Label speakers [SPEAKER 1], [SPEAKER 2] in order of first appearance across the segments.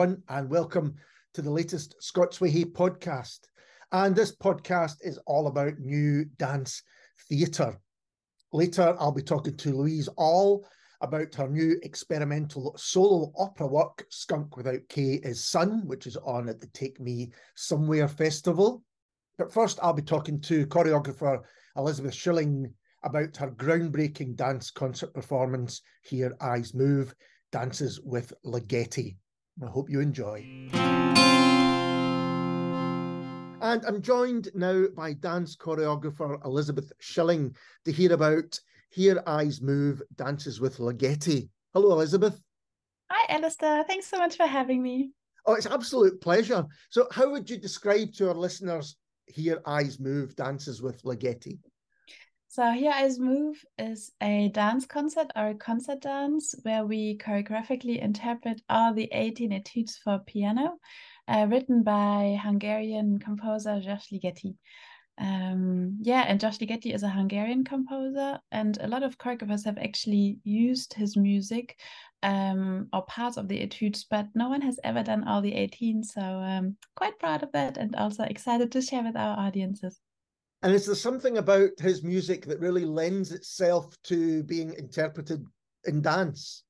[SPEAKER 1] everyone, and welcome to the latest Scots Way podcast. And this podcast is all about new dance theatre. Later, I'll be talking to Louise Ahl about her new experimental solo opera work, Skunk Without K is Sun, which is on at the Take Me Somewhere Festival. But first, I'll be talking to choreographer Elisabeth Schilling about her groundbreaking dance concert performance, Hear Eyes Move, Dances with Ligeti. I hope you enjoy. And I'm joined now by dance choreographer Elisabeth Schilling to hear about Hear Eyes Move Dances with Ligeti. Hello, Elisabeth.
[SPEAKER 2] Hi, Alistair. Thanks so much for having me.
[SPEAKER 1] Oh, it's absolute pleasure. So, how would you describe to our listeners Hear Eyes Move Dances with Ligeti?
[SPEAKER 2] So, Hear Eyes Move is a dance concert or a concert dance where we choreographically interpret all the 18 etudes for piano uh, written by Hungarian composer György Ligeti. Um, yeah, and György Ligeti is a Hungarian composer, and a lot of choreographers have actually used his music um, or parts of the etudes, but no one has ever done all the 18. So um, quite proud of that and also excited to share with our audiences.
[SPEAKER 1] And is there something about his music that really lends itself to being interpreted in dance?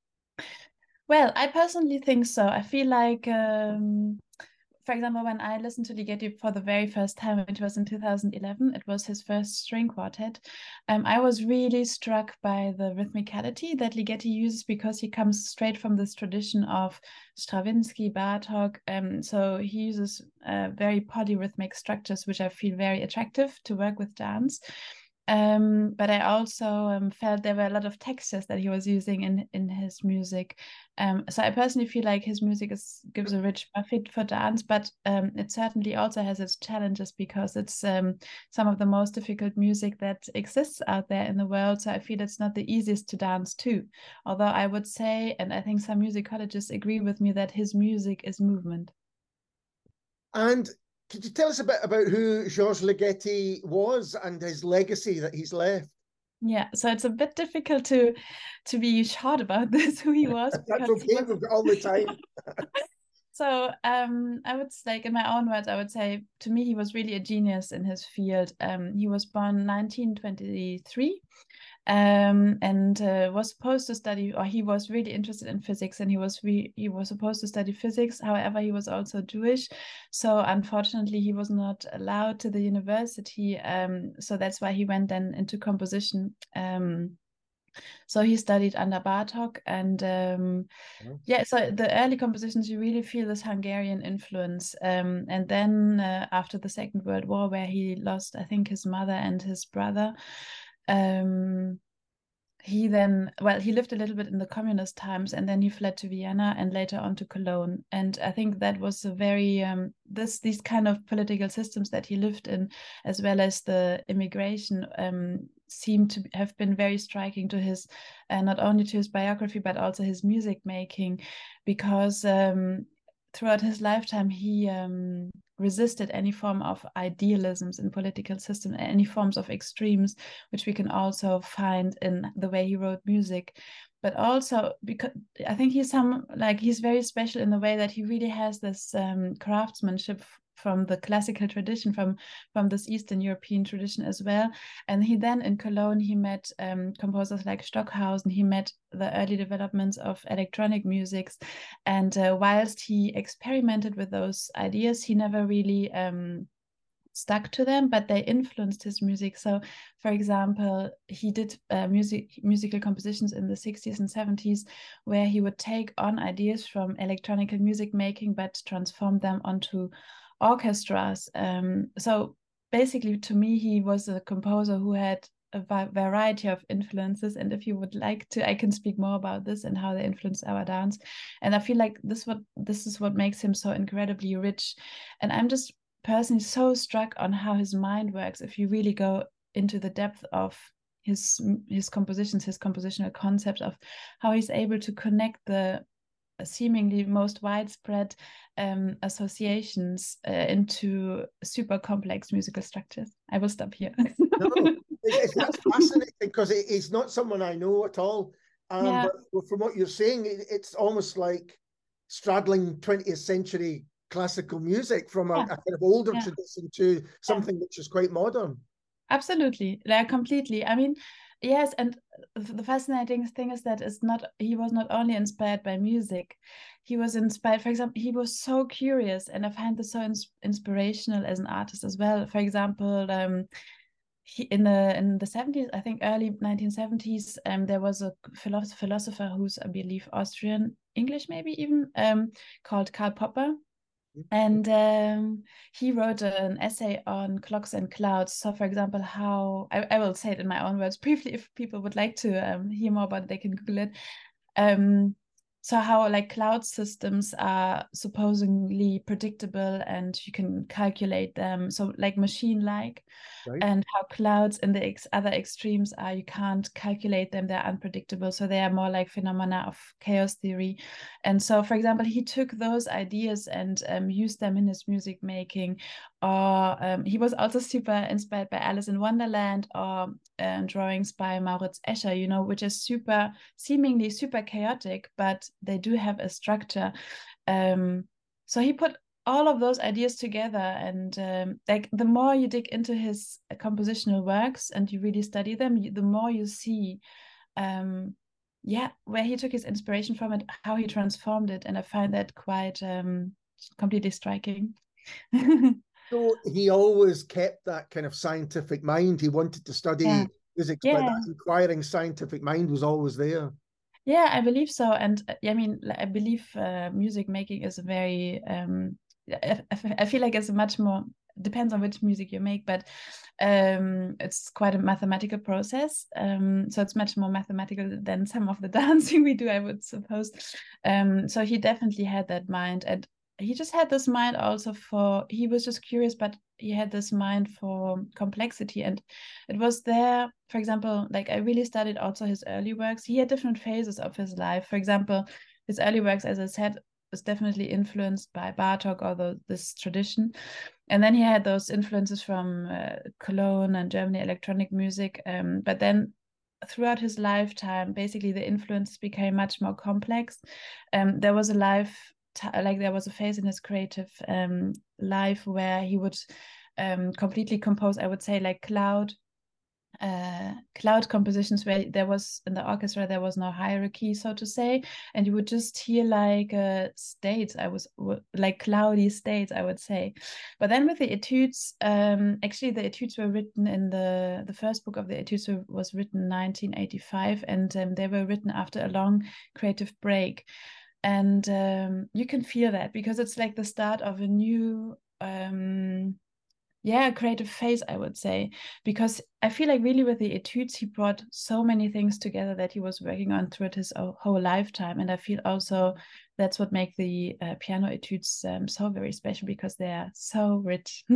[SPEAKER 2] Well, I personally think so. I feel like um, for example, when I listened to Ligeti for the very first time, it was in 2011, it was his first string quartet. Um, I was really struck by the rhythmicality that Ligeti uses because he comes straight from this tradition of Stravinsky, Bartok. Um, so he uses uh, very polyrhythmic structures, which I feel very attractive to work with dance. Um, but I also um, felt there were a lot of textures that he was using in in his music. Um, so I personally feel like his music is gives a rich fit for dance, but um, it certainly also has its challenges because it's um, some of the most difficult music that exists out there in the world. So I feel it's not the easiest to dance to. Although I would say, and I think some musicologists agree with me, that his music is movement.
[SPEAKER 1] And could you tell us a bit about who György Ligeti was and his legacy that he's left?
[SPEAKER 2] Yeah, so it's a bit difficult to to be short about this who he was.
[SPEAKER 1] That's okay. We've got all the time.
[SPEAKER 2] so um, I would like in my own words, I would say to me he was really a genius in his field. Um, he was born 1923 um, and uh, was supposed to study, or he was really interested in physics, and he was re- he was supposed to study physics. However, he was also Jewish, so unfortunately, he was not allowed to the university. Um, so that's why he went then into composition. Um, so he studied under Bartok, and um, mm-hmm. yeah, so the early compositions you really feel this Hungarian influence. Um, and then uh, after the Second World War, where he lost, I think, his mother and his brother, um, he then well he lived a little bit in the communist times and then he fled to vienna and later on to cologne. And i think that was a very um, this these kind of political systems that he lived in as well as the immigration um, seem to have been very striking to his uh, not only to his biography but also his music making because um, throughout his lifetime he um, resisted any form of idealisms in political system, any forms of extremes, which we can also find in the way he wrote music. But also because I think he's some like he's very special in the way that he really has this um, craftsmanship from the classical tradition from from this eastern european tradition as well. And he then in cologne he met um, composers like stockhausen. He met the early developments of electronic musics. And uh, whilst he experimented with those ideas he never really um, stuck to them but they influenced his music. So for example he did uh, music musical compositions in the 60s and 70s where he would take on ideas from electronic music making but transform them onto orchestras. Um, so basically, to me, he was a composer who had a variety of influences. And if you would like to, I can speak more about this and how they influence our dance. And I feel like this what this is what makes him so incredibly rich. And I'm just personally so struck on how his mind works. If you really go into the depth of his his compositions, his compositional concept of how he's able to connect the seemingly most widespread um, associations uh, into super complex musical structures. I will stop here. no,
[SPEAKER 1] it's, it's fascinating because it, it's not someone I know at all. Um, yeah. But from what you're saying, it, it's almost like straddling 20th century classical music from a, yeah. a kind of older yeah. tradition to something which is quite modern.
[SPEAKER 2] Absolutely, like completely. I mean, yes, and the fascinating thing is that it's not he was not only inspired by music, he was inspired. For example, he was so curious, and I find this so ins inspirational as an artist as well. For example, um, he, in the in the 70s i think early 1970s um, there was a philosopher who's i believe austrian english maybe even um, called karl popper and um, he wrote an essay on clocks and clouds. So, for example, how I, I will say it in my own words briefly if people would like to um, hear more about it, they can Google it. Um, so how like cloud systems are supposedly predictable and you can calculate them so like machine like right. and how clouds in the ex- other extremes are you can't calculate them they're unpredictable so they are more like phenomena of chaos theory and so for example he took those ideas and um, used them in his music making or um, he was also super inspired by alice in wonderland or um, drawings by Maurits Escher, you know, which is super, seemingly super chaotic, but they do have a structure. Um, so he put all of those ideas together, and um, like the more you dig into his compositional works and you really study them, you, the more you see, um, yeah, where he took his inspiration from it, how he transformed it, and I find that quite um, completely striking.
[SPEAKER 1] So he always kept that kind of scientific mind. He wanted to study yeah. physics, yeah. but that inquiring scientific mind was always there.
[SPEAKER 2] Yeah, I believe so. And uh, I mean, I believe uh, music making is a very, um, I, I feel like it's a much more, depends on which music you make, but um, it's quite a mathematical process. Um, so it's much more mathematical than some of the dancing we do, I would suppose. Um, so he definitely had that mind. And he just had this mind also for he was just curious but he had this mind for complexity. And it was there for example like i really studied also his early works. He had different phases of his life. For example his early works as i said was definitely influenced by bartok or the, this tradition. And then he had those influences from uh, cologne and germany electronic music um, but then throughout his lifetime basically the influences became much more complex. Um, there was a life like there was a phase in his creative um, life where he would um, completely compose i would say like cloud uh, cloud compositions where there was in the orchestra there was no hierarchy so to say. And you would just hear like uh, states i was like cloudy states i would say. But then with the etudes um, actually the etudes were written in the the first book of the etudes was written 1985 and um, they were written after a long creative break and um, you can feel that because it's like the start of a new um, yeah creative phase i would say. Because i feel like really with the etudes he brought so many things together that he was working on throughout his whole lifetime. And i feel also that's what make the uh, piano etudes um, so very special because they are so rich.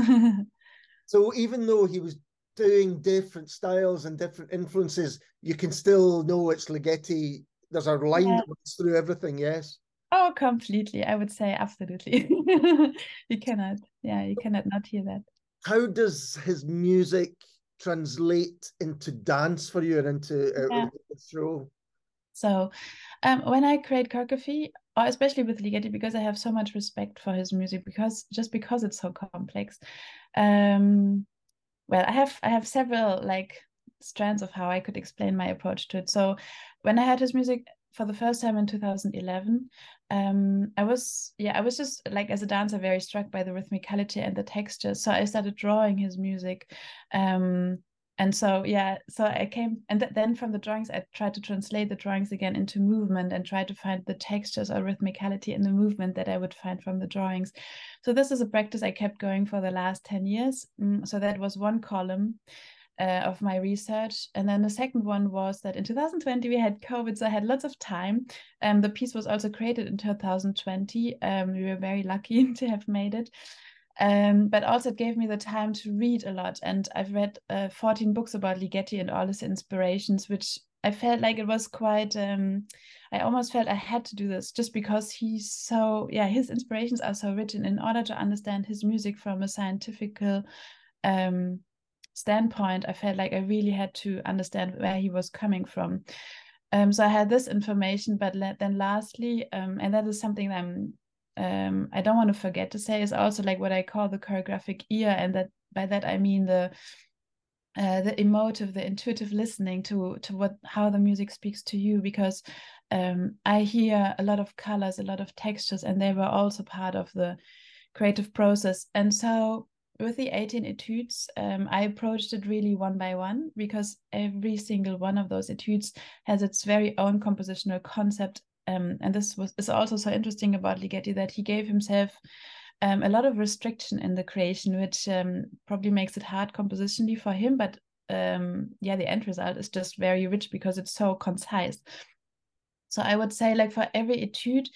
[SPEAKER 1] So even though he was doing different styles and different influences you can still know it's ligeti there's a line yeah. that runs through everything yes.
[SPEAKER 2] Oh completely. I would say absolutely. You cannot yeah you cannot not hear that.
[SPEAKER 1] How does his music translate into dance for you and into uh, yeah. the show?
[SPEAKER 2] So um, when i create choreography or especially with ligeti because i have so much respect for his music because just because it's so complex um well i have i have several like strands of how I could explain my approach to it. So when I heard his music for the first time in 2011, um, I was yeah, I was just like as a dancer very struck by the rhythmicality and the texture. So I started drawing his music. Um, and so yeah so i came and th- then from the drawings i tried to translate the drawings again into movement and try to find the textures or rhythmicality in the movement that i would find from the drawings so this is a practice i kept going for the last 10 years mm, so that was one column uh, of my research. And then the second one was that in 2020 we had COVID, so I had lots of time. Um, the piece was also created in 2020. Um, we were very lucky to have made it. Um, but also it gave me the time to read a lot. And I've read uh, 14 books about Ligeti and all his inspirations, which I felt like it was quite, um, I almost felt I had to do this just because he's so, yeah, his inspirations are so. And in order to understand his music from a scientific um, standpoint, I felt like I really had to understand where he was coming from. Um, so I had this information, but then lastly, um, and that is something I'm um, I don't want to forget to say is also like what I call the choreographic ear, and that by that I mean the uh, the emotive, the intuitive listening to to what how the music speaks to you, because um, I hear a lot of colors, a lot of textures, and they were also part of the creative process. And so with the 18 etudes, um, I approached it really one by one because every single one of those etudes has its very own compositional concept. Um, and this was is also so interesting about Ligeti that he gave himself um, a lot of restriction in the creation, which um, probably makes it hard compositionally for him. But um, yeah, the end result is just very rich because it's so concise. So I would say, like for every etude,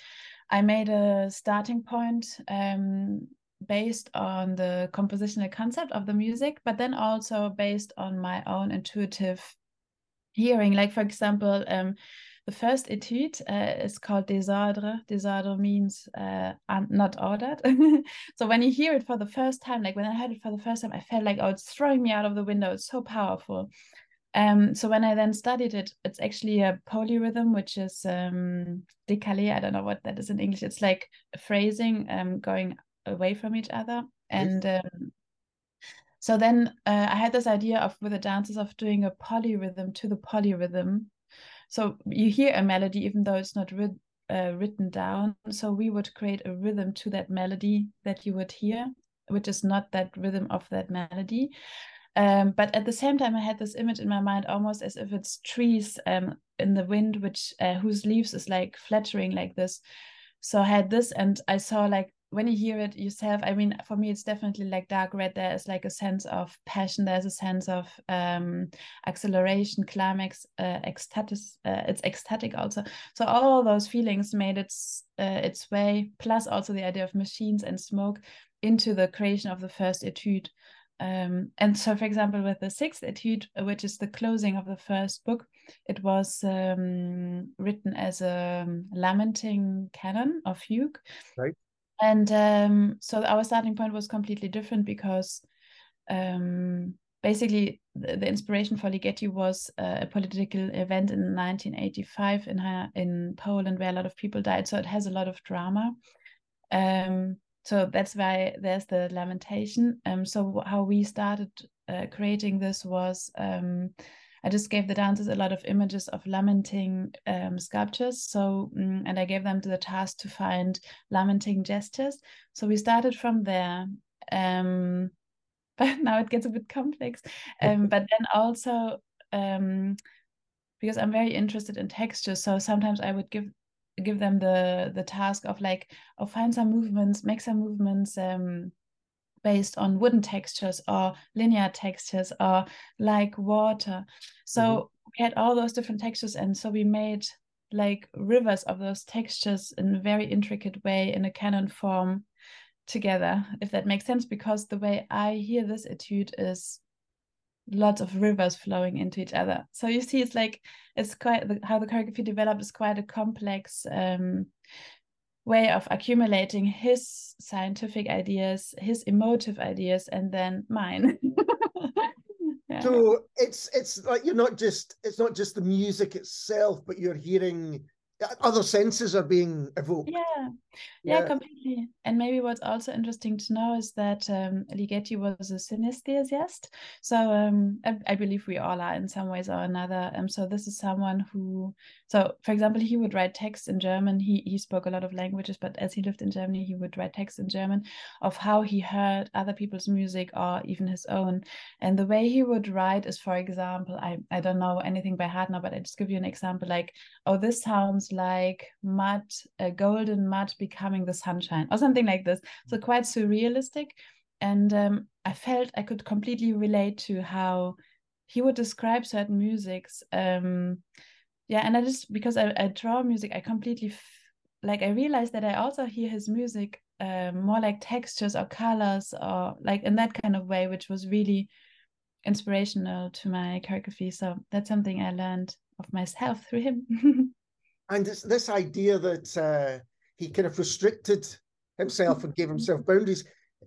[SPEAKER 2] I made a starting point um, based on the compositional concept of the music, but then also based on my own intuitive hearing. Like, for example, um, the first etude uh, is called Désordre. Désordre means uh, not ordered. so when you hear it for the first time, like when I heard it for the first time, I felt like, oh, it's throwing me out of the window. It's so powerful. Um, so when I then studied it, it's actually a polyrhythm, which is um, décalé. I don't know what that is in English. It's like phrasing um, going away from each other. And um, so then uh, I had this idea of with the dancers of doing a polyrhythm to the polyrhythm. So you hear a melody even though it's not writ uh, written down. So we would create a rhythm to that melody that you would hear, which is not that rhythm of that melody. Um, but at the same time, I had this image in my mind almost as if it's trees um, in the wind, which uh, whose leaves is like fluttering like this. So I had this, and I saw like when you hear it yourself, I mean, for me, it's definitely like dark red. There is like a sense of passion. There's a sense of um, acceleration, climax, uh, ecstatic. Uh, it's ecstatic also. So all those feelings made its uh, its way. Plus also the idea of machines and smoke into the creation of the first etude. Um, and so, for example, with the sixth etude, which is the closing of the first book, it was um, written as a lamenting canon of fugue.
[SPEAKER 1] Right
[SPEAKER 2] and um, so our starting point was completely different because um, basically the, the, inspiration for Ligeti was uh, a political event in 1985 in in Poland where a lot of people died. So it has a lot of drama. Um, so that's why there's the lamentation. Um, so how we started uh, creating this was um, I just gave the dancers a lot of images of lamenting um, sculptures. So, um, and I gave them the task to find lamenting gestures. So we started from there. Um, but now it gets a bit complex. Um, but then also, um, because I'm very interested in texture, so sometimes I would give give them the the task of like, oh, find some movements, make some movements. Um, based on wooden textures or linear textures or like water. So mm-hmm. we had all those different textures, and so we made like rivers of those textures in a very intricate way in a canon form together, if that makes sense, because the way I hear this etude is lots of rivers flowing into each other. So you see, it's like it's quite how the choreography developed is quite a complex um, way of accumulating his scientific ideas, his emotive ideas, and then mine.
[SPEAKER 1] yeah. So it's it's like you're not just it's not just the music itself, but you're hearing other senses are being evoked.
[SPEAKER 2] Yeah. yeah, yeah, completely. And maybe what's also interesting to know is that um, Ligeti was a synesthesiast. So um, I, I, believe we all are in some ways or another. Um, so this is someone who, so for example, he would write text in German. He he spoke a lot of languages, but as he lived in Germany, he would write text in German of how he heard other people's music or even his own. And the way he would write is, for example, I I don't know anything by heart now, but I just give you an example like, oh, this sounds like mud, a golden mud becoming the sunshine, or something like this. So quite surrealistic. And um, I felt I could completely relate to how he would describe certain musics. Um, yeah, and I just because I, I draw music, I completely like I realized that I also hear his music um, more like textures or colors or like in that kind of way, which was really inspirational to my choreography. So that's something I learned of myself through him.
[SPEAKER 1] and it's this idea that uh, he kind of restricted himself and gave himself boundaries.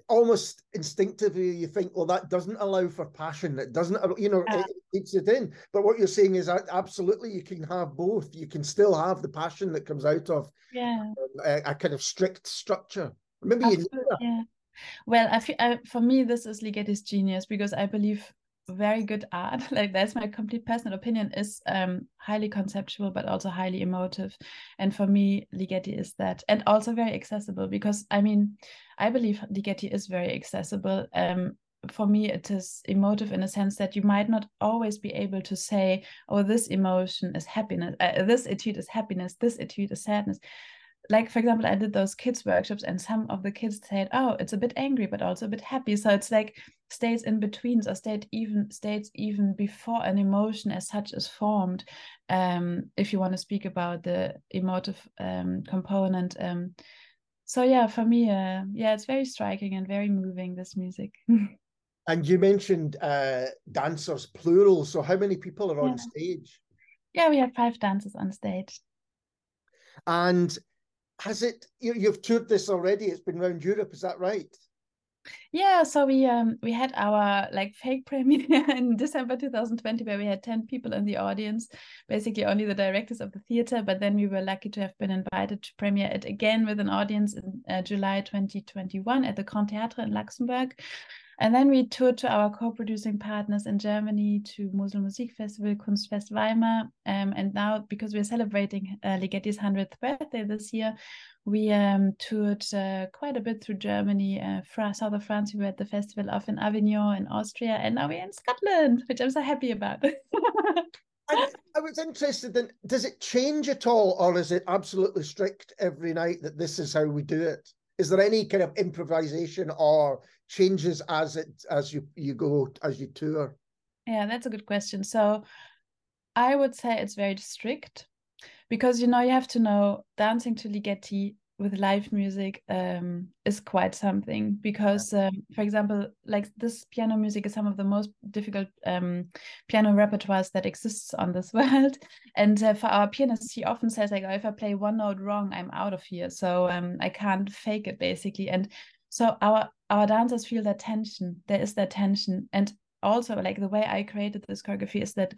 [SPEAKER 1] almost instinctively you think, well, that doesn't allow for passion. It doesn't, you know, yeah. it keeps it in. But what you're saying is absolutely you can have both. You can still have the passion that comes out of
[SPEAKER 2] yeah
[SPEAKER 1] um, a, a, kind of strict structure. Maybe
[SPEAKER 2] yeah. Well, I feel I, for me this is Ligeti's genius because I believe very good art. Like that's my complete personal opinion is um highly conceptual but also highly emotive. And for me ligeti is that. And also very accessible because i mean i believe ligeti is very accessible. Um for me it is emotive in a sense that you might not always be able to say oh this emotion is happiness uh, this etude is happiness this etude is sadness like for example i did those kids workshops and some of the kids said oh it's a bit angry but also a bit happy. So it's like states in between or state even states even before an emotion as such is formed um, if you want to speak about the emotive um, component um, so yeah for me uh, yeah it's very striking and very moving this music.
[SPEAKER 1] And you mentioned uh, dancers plural so how many people are on yeah. stage?
[SPEAKER 2] Yeah we have five dancers on stage.
[SPEAKER 1] And has it you, you've toured this already it's been around europe is that right?
[SPEAKER 2] Yeah so we um we had our like fake premiere in december 2020 where we had 10 people in the audience basically only the directors of the theater but then we were lucky to have been invited to premiere it again with an audience in uh, july 2021 at the grand theatre in luxembourg and then we toured to our co-producing partners in Germany to Mosel Musikfestival, Kunstfest Weimar. Um, and now, because we're celebrating uh, Ligeti's 100th birthday this year, we um, toured uh, quite a bit through Germany, uh, France, south of France. We were at the festival of in Avignon in Austria, and now we're in Scotland, which I'm so happy about.
[SPEAKER 1] I, I, was interested in does it change at all, or is it absolutely strict every night that this is how we do it? Is there any kind of improvisation or changes as it as you you go as you tour?
[SPEAKER 2] Yeah, that's a good question. So I would say it's very strict because you know you have to know dancing to Ligeti with live music um, is quite something because um, for example like this piano music is some of the most difficult um, piano repertoires that exists on this world and uh, for our pianist he often says like oh, if i play one note wrong i'm out of here so um, i can't fake it basically and so our our dancers feel that tension. There is that tension. And also like the way i created this choreography is that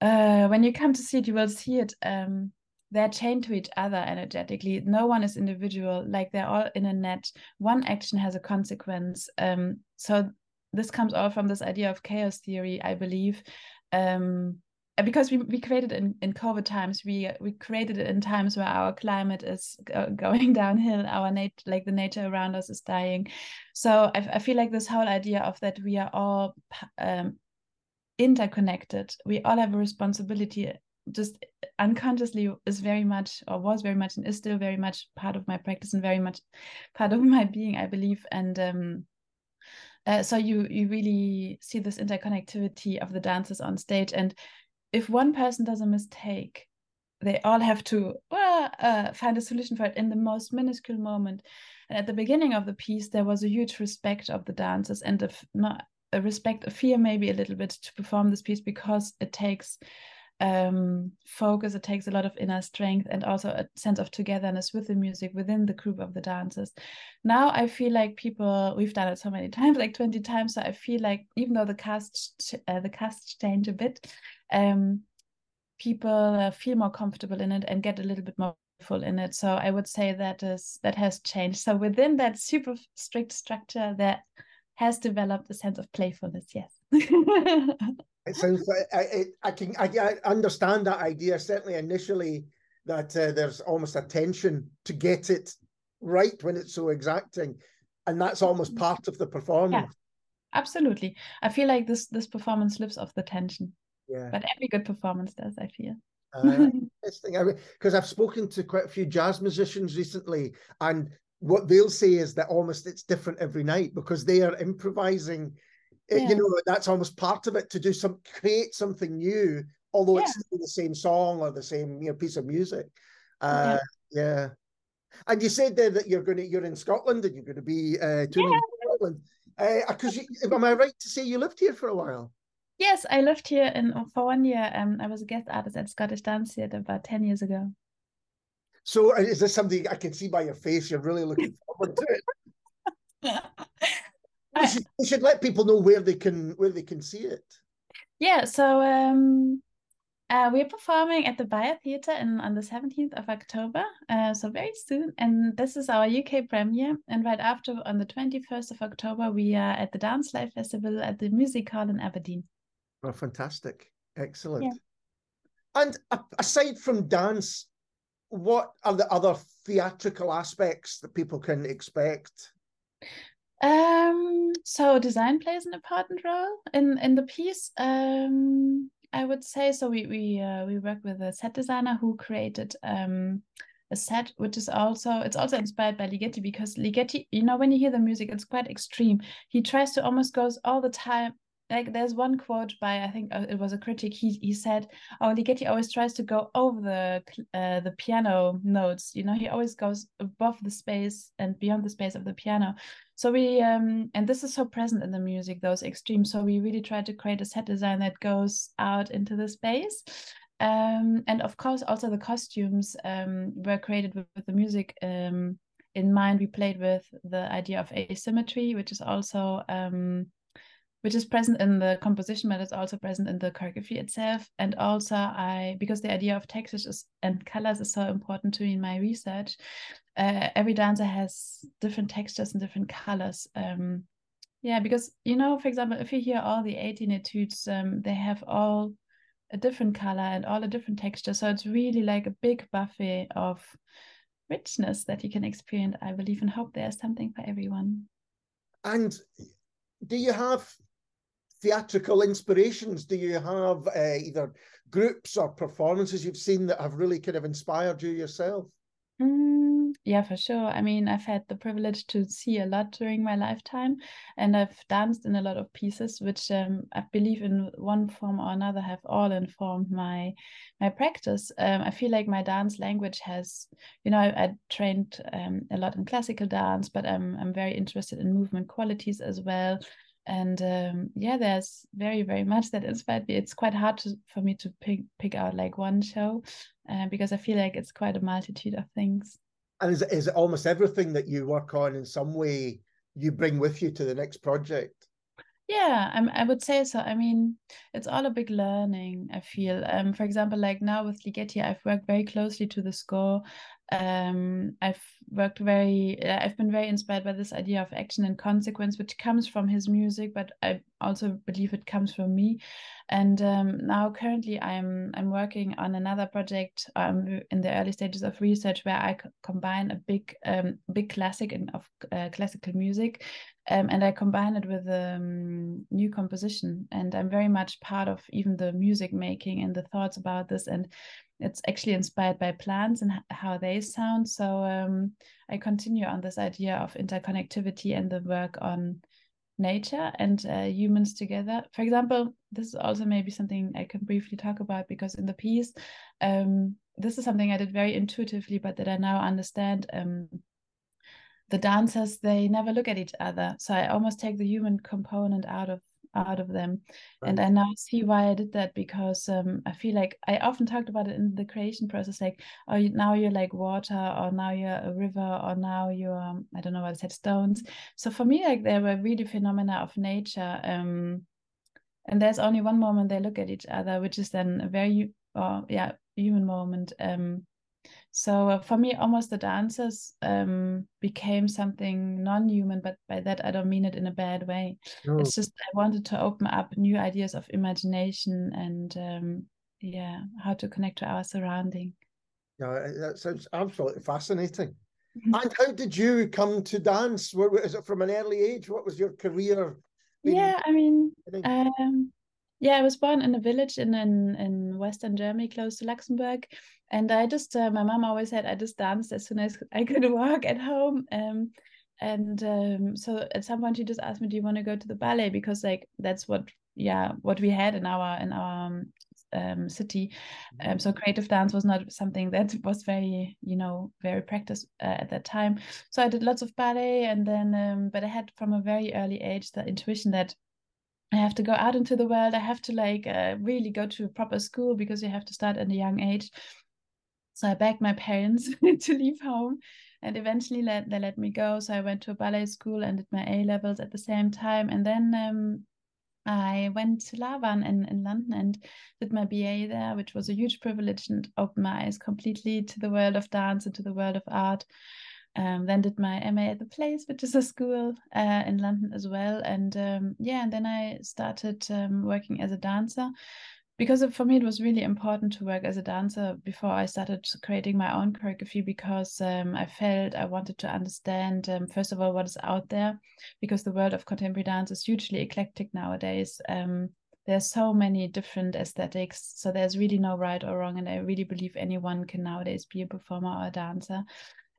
[SPEAKER 2] uh, when you come to see it you will see it um, they're chained to each other energetically. No one is individual. Like they're all in a net. One action has a consequence. Um, so this comes all from this idea of chaos theory i believe. Um, because we, we created in, in COVID times, we we created it in times where our climate is going downhill, our nat- like the nature around us is dying. So I, I feel like this whole idea of that we are all um, interconnected, we all have a responsibility. Just unconsciously is very much, or was very much, and is still very much part of my practice and very much part of my being, I believe. And um, uh, so you you really see this interconnectivity of the dancers on stage and if one person does a mistake, they all have to uh, find a solution for it in the most minuscule moment. And at the beginning of the piece, there was a huge respect of the dancers and not a respect, a fear maybe a little bit to perform this piece because it takes um, focus, it takes a lot of inner strength and also a sense of togetherness with the music within the group of the dancers. Now I feel like people, we've done it so many times, like 20 times. So I feel like even though the cast, uh, the cast change a bit, um, people uh, feel more comfortable in it and get a little bit more full in it. So I would say that is that has changed. So within that super strict structure, that has developed a sense of playfulness. Yes.
[SPEAKER 1] it sounds like I, I can I, I, understand that idea certainly initially that uh, there's almost a tension to get it right when it's so exacting, and that's almost mm-hmm. part of the performance. Yeah,
[SPEAKER 2] absolutely. I feel like this this performance lives off the tension.
[SPEAKER 1] Yeah.
[SPEAKER 2] But every good performance does, I feel.
[SPEAKER 1] uh, interesting. Because I've spoken to quite a few jazz musicians recently, and what they'll say is that almost it's different every night because they are improvising. Yeah. You know, that's almost part of it to do some create something new, although yeah. it's the same song or the same you know piece of music. Uh, yeah. yeah. And you said there that you're going to you're in Scotland and you're going to be uh, touring yeah. Scotland. Because uh, am I right to say you lived here for a while?
[SPEAKER 2] Yes, I lived here in for one year. Um, I was a guest artist at Scottish Dance Theatre about ten years ago.
[SPEAKER 1] So, uh, is this something I can see by your face? You're really looking forward to it. we should let people know where they can where they can see it.
[SPEAKER 2] Yeah, so um, uh, we're performing at the Byre Theatre in, on the 17th of October, uh, so very soon. And this is our UK premiere. And right after, on the 21st of October, we are at the Dance Live Festival at the Music Hall in Aberdeen.
[SPEAKER 1] Oh, fantastic. Excellent. Yeah. And aside from dance, what are the other theatrical aspects that people can expect?
[SPEAKER 2] Um, so design plays an important role in in the piece. Um, I would say so. We we uh, we work with a set designer who created um a set which is also it's also inspired by Ligeti because Ligeti, you know, when you hear the music, it's quite extreme. He tries to almost goes all the time like there's one quote by I think uh, it was a critic. He he said, "Oh, Ligeti always tries to go over the uh, the piano notes. You know, he always goes above the space and beyond the space of the piano." So we um and this is so present in the music, those extremes. So we really try to create a set design that goes out into the space. Um, and of course, also the costumes um, were created with, with the music um, in mind. We played with the idea of asymmetry, which is also um, which is present in the composition, but it's also present in the choreography itself. And also, I because the idea of textures and colors is so important to me in my research. Uh, every dancer has different textures and different colors. Um, yeah, because you know, for example, if you hear all the 18 etudes, um, they have all a different color and all a different texture. So it's really like a big buffet of richness that you can experience. I believe and hope there's something for everyone.
[SPEAKER 1] And do you have theatrical inspirations? Do you have uh, either groups or performances you've seen that have really kind of inspired you yourself?
[SPEAKER 2] Mm, yeah, for sure. I mean, I've had the privilege to see a lot during my lifetime, and I've danced in a lot of pieces, which um, I believe in one form or another have all informed my my practice. Um, I feel like my dance language has, you know, I, I trained um, a lot in classical dance, but I'm I'm very interested in movement qualities as well and um, yeah there's very very much that inspired me it's quite hard to, for me to pick pick out like one show uh, because i feel like it's quite a multitude of things
[SPEAKER 1] and is, is it almost everything that you work on in some way you bring with you to the next project.
[SPEAKER 2] Yeah I'm, i would say so. I mean it's all a big learning i feel. Um, for example like now with ligeti i've worked very closely to the score um, I've worked very, uh, I've been very inspired by this idea of action and consequence, which comes from his music, but I also believe it comes from me. And um, now, currently, I'm I'm working on another project um, in the early stages of research where I combine a big um, big classic of uh, classical music, um, and I combine it with a um, new composition. And I'm very much part of even the music making and the thoughts about this and it's actually inspired by plants and how they sound. So um, I continue on this idea of interconnectivity and the work on nature and uh, humans together. For example, this is also maybe something I can briefly talk about because in the piece, um, this is something I did very intuitively, but that I now understand. The dancers they never look at each other, so I almost take the human component out of out of them. Right. And I now see why I did that because um, I feel like I often talked about it in the creation process, like, oh, you, now you're like water, or now you're a river, or now you're, um, I don't know what I said, stones. So for me, like, there were really phenomena of nature. Um, and there's only one moment they look at each other, which is then a very, or yeah, human moment. Um, so uh, for me, almost the dances um, became something non-human, but by that I don't mean it in a bad way. No. It's just I wanted to open up new ideas of imagination and um, yeah, how to connect to our surrounding.
[SPEAKER 1] Yeah, that sounds absolutely fascinating. Mm-hmm. and how did you come to dance? What is it from an early age? What was your career?
[SPEAKER 2] Yeah, I mean, um, yeah, I was born in a village in in, in Western Germany, close to Luxembourg, and I just uh, my mom always said I just danced as soon as I could walk at home. Um, and um, so at some point she just asked me, "Do you want to go to the ballet?" Because like that's what yeah what we had in our in our um, um, city. Um, so creative dance was not something that was very, you know, very practiced uh, at that time. So I did lots of ballet, and then, um, but I had from a very early age the intuition that I have to go out into the world. I have to like uh, really go to a proper school because you have to start at a young age. So I begged my parents to leave home and eventually let, they let me go. So I went to a ballet school and did my A levels at the same time. And then um, I went to Laban in, in London and did my BA there, which was a huge privilege and opened my eyes completely to the world of dance and to the world of art. Um, then did my MA at the Place, which is a school uh, in London as well. And um, yeah, and then I started um, working as a dancer because for me it was really important to work as a dancer before I started creating my own choreography because um, I felt I wanted to understand um, first of all what is out there because the world of contemporary dance is hugely eclectic nowadays. Um, there's so many different aesthetics, so there's really no right or wrong, and I really believe anyone can nowadays be a performer or a dancer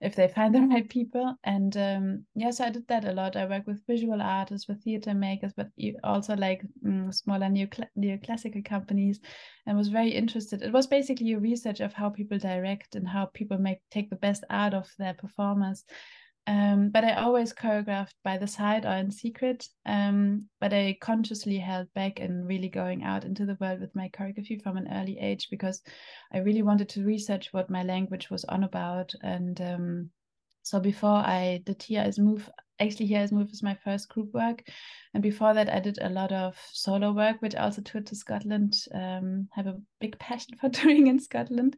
[SPEAKER 2] if they find the right people. And um, yeah, so I did that a lot. I work with visual artists, with theater makers, but also like mm, smaller new neoclassical companies, and was very interested. It was basically a research of how people direct and how people make take the best out of their performers. Um, but I always choreographed by the side or in secret. Um, but I consciously held back and really going out into the world with my choreography from an early age because I really wanted to research what my language was on about. And um, so before I did Hear Eyes Move, actually Hear Eyes Move is my first group work. And before that, I did a lot of solo work, which also toured to Scotland. Um, have a big passion for touring in Scotland.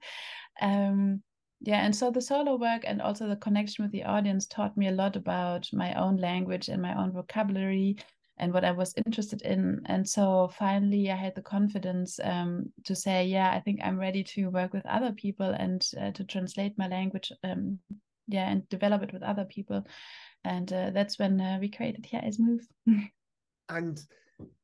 [SPEAKER 2] Yeah and so the solo work and also the connection with the audience taught me a lot about my own language and my own vocabulary and what i was interested in. And so finally i had the confidence um, to say yeah i think i'm ready to work with other people and uh, to translate my language um, yeah and develop it with other people. And uh, that's when uh, we created Hear Eyes Move.
[SPEAKER 1] And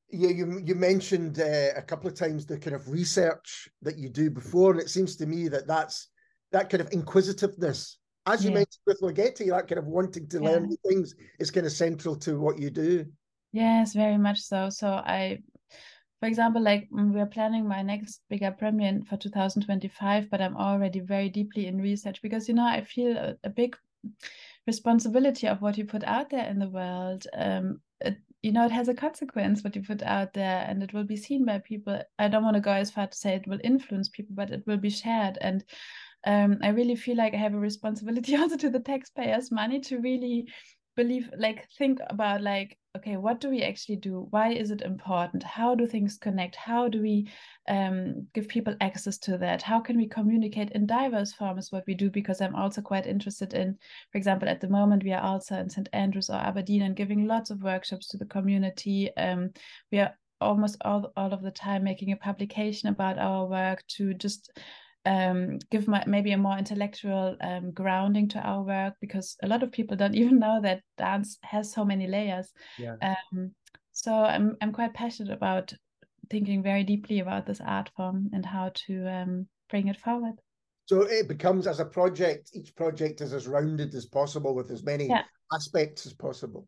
[SPEAKER 1] yeah, you you mentioned uh, a couple of times the kind of research that you do before, and it seems to me that that's that kind of inquisitiveness. As you yeah. mentioned with Ligeti, that kind of wanting to yeah. learn new things is kind of central to what you do.
[SPEAKER 2] Yes, very much so. So I, for example, like mm, we're planning my next bigger premiere for 2025, but I'm already very deeply in research because you know I feel a, a big responsibility of what you put out there in the world. Um, it, you know, it has a consequence what you put out there, and it will be seen by people. I don't want to go as far to say it will influence people, but it will be shared and um, I really feel like I have a responsibility also to the taxpayers' money to really believe, like, think about, like, okay, what do we actually do? Why is it important? How do things connect? How do we um, give people access to that? How can we communicate in diverse forms what we do? Because I'm also quite interested in, for example, at the moment, we are also in St. Andrews or Aberdeen and giving lots of workshops to the community. Um, we are almost all, all of the time making a publication about our work to just um, give my, maybe a more intellectual um, grounding to our work because a lot of people don't even know that dance has so many layers. Yeah. Um, so I'm I'm quite passionate about thinking very deeply about this art form and how to um, bring it forward.
[SPEAKER 1] So it becomes as a project, each project is as rounded as possible with as many yeah. aspects as possible.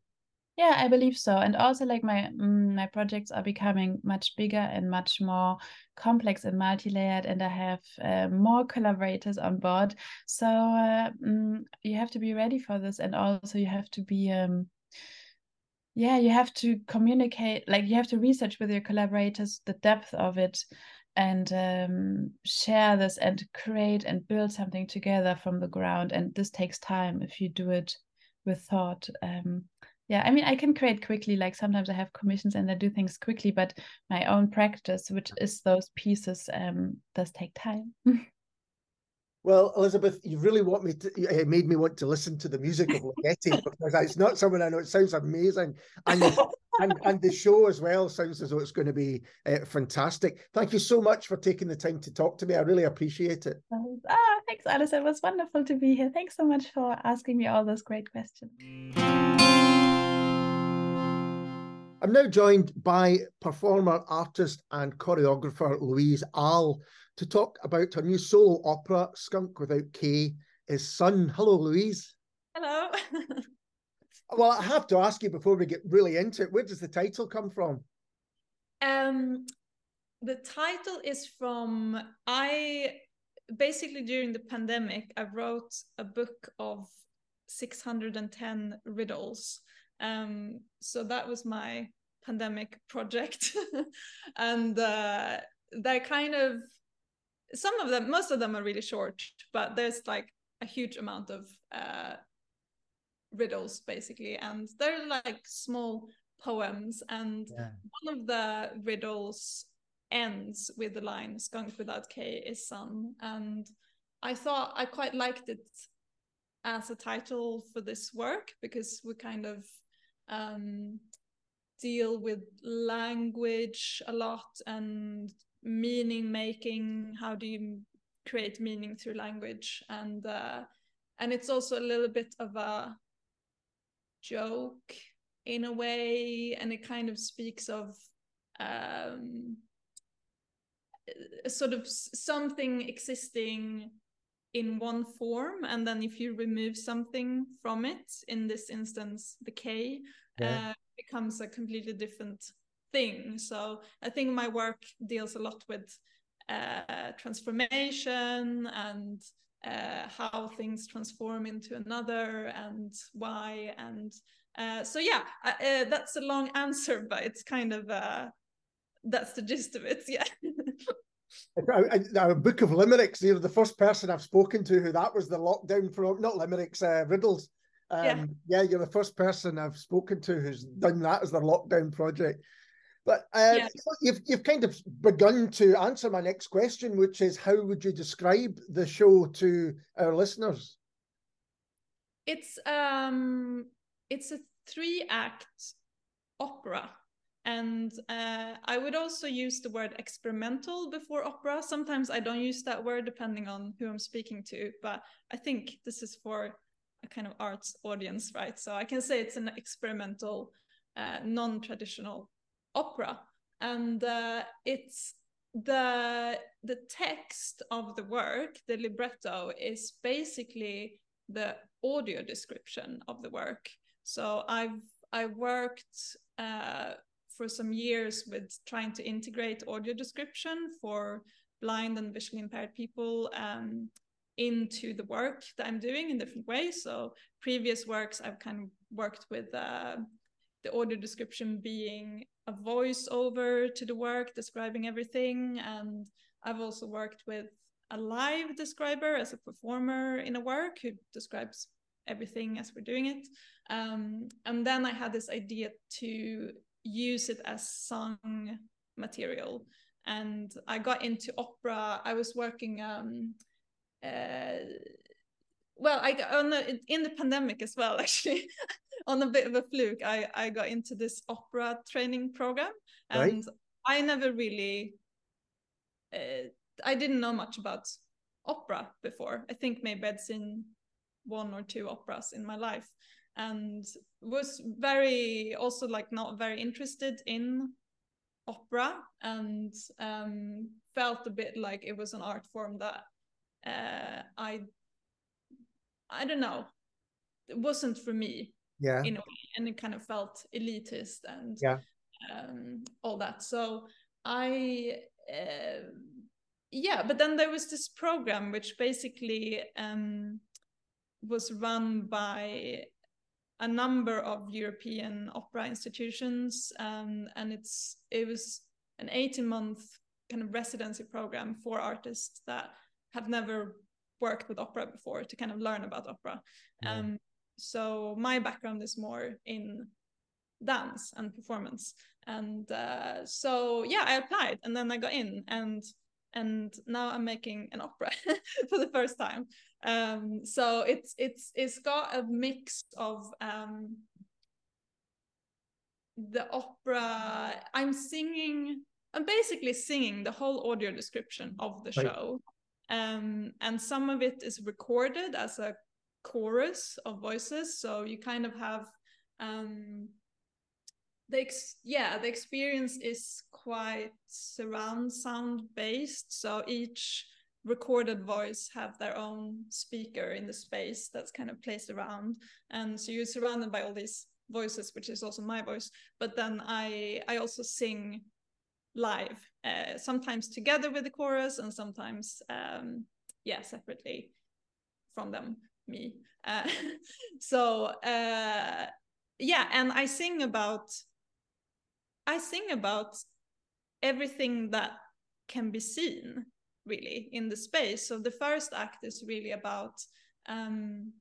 [SPEAKER 2] Yeah, I believe so. And also, like my mm, my projects are becoming much bigger and much more complex and multi-layered, and I have uh, more collaborators on board. So uh, mm, you have to be ready for this, and also you have to be. Um, yeah, you have to communicate. Like you have to research with your collaborators the depth of it, and um, share this and create and build something together from the ground. And this takes time if you do it with thought. Um, yeah i mean i can create quickly like sometimes i have commissions and i do things quickly but my own practice which is those pieces um does take time.
[SPEAKER 1] Well Elisabeth you really want me to it made me want to listen to the music of Ligeti because it's not someone i know. It sounds amazing. And and, and the show as well sounds as though it's going to be uh, fantastic. Thank you so much for taking the time to talk to me. I really appreciate it.
[SPEAKER 2] Ah thanks alice it was wonderful to be here. Thanks so much for asking me all those great questions
[SPEAKER 1] I'm now joined by performer, artist, and choreographer Louise Ahl to talk about her new solo opera, Skunk Without K, is Sun. Hello, Louise.
[SPEAKER 3] Hello.
[SPEAKER 1] well, I have to ask you before we get really into it, where does the title come from?
[SPEAKER 3] Um, the title is from I basically during the pandemic, I wrote a book of 610 riddles um, so that was my pandemic project. and uh, they're kind of, some of them, most of them are really short, but there's like a huge amount of uh, riddles basically, and they're like small poems. And
[SPEAKER 1] Yeah.
[SPEAKER 3] one of the riddles ends with the line "skunk without K is sun," and I thought I quite liked it as a title for this work because we kind of um, deal with language a lot and meaning making. How do you create meaning through language? And uh, and it's also a little bit of a joke in a way, and it kind of speaks of um, sort of something existing in one form and then if you remove something from it in this instance the k
[SPEAKER 1] Yeah.
[SPEAKER 3] uh, becomes a completely different thing so i think my work deals a lot with uh, transformation and uh, how things transform into another and why and uh, so yeah uh, uh, that's a long answer but it's kind of uh, that's the gist of it yeah
[SPEAKER 1] I, I, a book of limericks. You're the first person I've spoken to who that was the lockdown for not limericks, uh, riddles. Um,
[SPEAKER 3] Yeah.
[SPEAKER 1] yeah, you're the first person I've spoken to who's done that as their lockdown project. But uh,
[SPEAKER 3] Yeah.
[SPEAKER 1] you've you've kind of begun to answer my next question, which is how would you describe the show to our listeners?
[SPEAKER 3] It's um it's a three act opera. And uh, I would also use the word experimental before opera. Sometimes I don't use that word depending on who I'm speaking to, but I think this is for a kind of arts audience, right? So I can say it's an experimental, uh, non traditional opera. And uh, it's the the text of the work, the libretto, is basically the audio description of the work. So I've I worked uh, for some years with trying to integrate audio description for blind and visually impaired people um, into the work that I'm doing in different ways. So previous works I've kind of worked with uh, the audio description being a voiceover to the work describing everything, and I've also worked with a live describer as a performer in a work who describes everything as we're doing it. Um, and then I had this idea to use it as song material. And I got into opera. I was working, um, uh, well, I got on the, in the pandemic as well, actually, on a bit of a fluke. I, I got into this opera training program,
[SPEAKER 1] Right.
[SPEAKER 3] and I never really, uh, I didn't know much about opera before. I think maybe I'd seen one or two operas in my life and was very also like not very interested in opera and um, felt a bit like it was an art form that uh, I I don't know it wasn't for me
[SPEAKER 1] Yeah.
[SPEAKER 3] in a way and it kind of felt elitist and
[SPEAKER 1] Yeah.
[SPEAKER 3] um, all that so I uh, yeah but then there was this program which basically um, was run by a number of European opera institutions, um, and it's it was an 18 month kind of residency program for artists that have never worked with opera before to kind of learn about opera.
[SPEAKER 1] Yeah.
[SPEAKER 3] Um, so my background is more in dance and performance, and uh, so yeah, I applied, and then I got in, and and now I'm making an opera for the first time. Um, so it's it's it's got a mix of um, the opera. I'm singing. I'm basically singing the whole audio description of the
[SPEAKER 1] Right.
[SPEAKER 3] show, um, and some of it is recorded as a chorus of voices. So you kind of have um, the ex- yeah the experience is quite surround sound based so each recorded voice have their own speaker in the space that's kind of placed around. And so you're surrounded by all these voices which is also my voice but then i i also sing live uh, sometimes together with the chorus and sometimes um yeah separately from them me. Uh, so uh yeah and i sing about I sing about everything that can be seen really in the space. So the first act is really about um,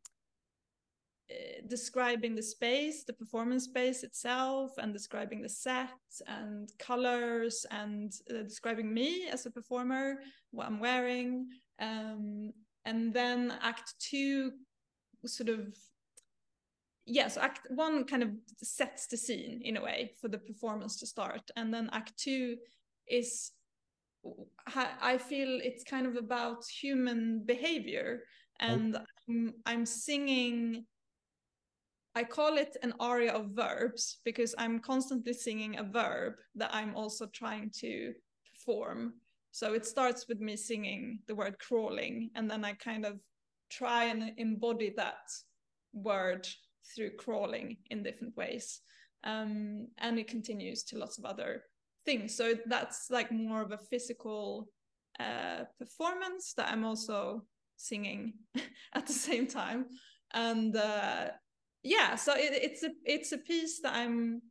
[SPEAKER 3] uh, describing the space, the performance space itself, and describing the set and colors, and uh, describing me as a performer, what I'm wearing. Um, and then Act Two sort of yeah so act one kind of sets the scene in a way for the performance to start. And then act two is i feel it's kind of about human behavior. Oh. And I'm, I'm singing i call it an aria of verbs because i'm constantly singing a verb that i'm also trying to perform. So it starts with me singing the word crawling and then i kind of try and embody that word through crawling in different ways. Um, and it continues to lots of other things. So that's like more of a physical uh, performance that I'm also singing at the same time. And uh, yeah, so it, it's a it's a piece that I'm.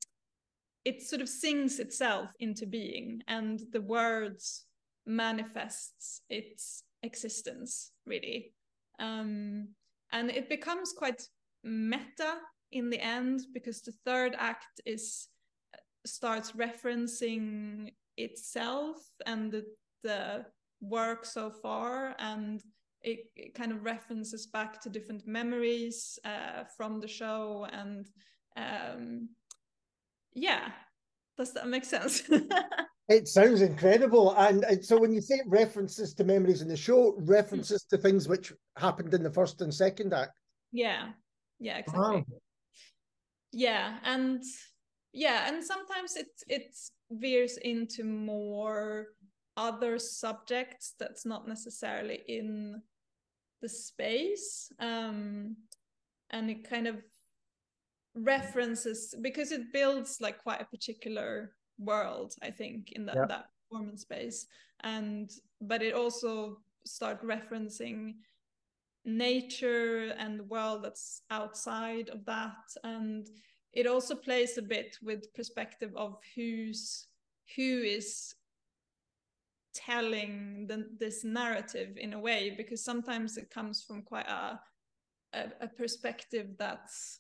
[SPEAKER 3] It sort of sings itself into being, and the words manifests its existence really um, and it becomes quite meta in the end because the third act is starts referencing itself and the, the work so far and it, it, kind of references back to different memories uh, from the show and um, yeah does that make sense
[SPEAKER 1] It sounds incredible. And, and, so when you say references to memories in the show, references to things which happened in the first and second act.
[SPEAKER 3] Yeah. Yeah, exactly. Wow. Yeah. And yeah, and sometimes it it veers into more other subjects that's not necessarily in the space. Um and it kind of references because it builds like quite a particular world i think in that, yeah. that performance space and but it also start referencing nature and the world that's outside of that. And it also plays a bit with perspective of who's who is telling the, this narrative in a way because sometimes it comes from quite a a, a perspective that's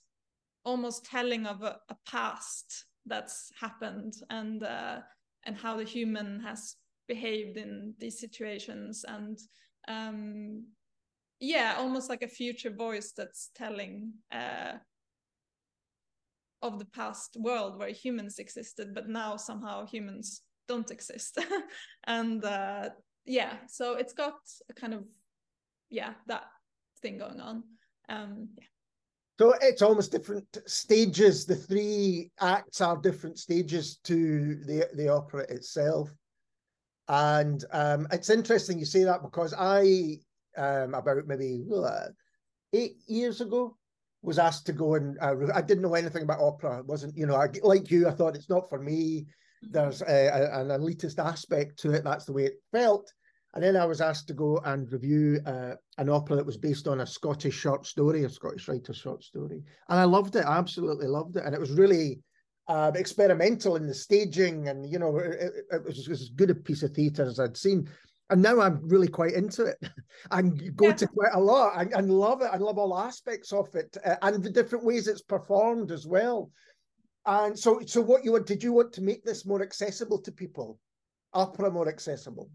[SPEAKER 3] almost telling of a, a past that's happened and uh, and how the human has behaved in these situations. And um, yeah almost like a future voice that's telling uh, of the past world where humans existed but now somehow humans don't exist. And uh, yeah so it's got a kind of yeah that thing going on. Um yeah.
[SPEAKER 1] So it's almost different stages. The three acts are different stages to the the opera itself, and um, it's interesting you say that because I um, about maybe uh, eight years ago was asked to go and uh, I didn't know anything about opera. It wasn't you know I, like you. I thought it's not for me. There's a, a, an elitist aspect to it. That's the way it felt. And then I was asked to go and review uh, an opera that was based on a Scottish short story, a Scottish writer's short story. And I loved it. I absolutely loved it. And it was really uh, experimental in the staging. And, you know, it, it, was as good a piece of theatre as I'd seen. And now I'm really quite into it and go yeah. to quite a lot and, and, love it. I love all aspects of it uh, and the different ways it's performed as well. And so, so what you want, did you want to make this more accessible to people? Opera more accessible?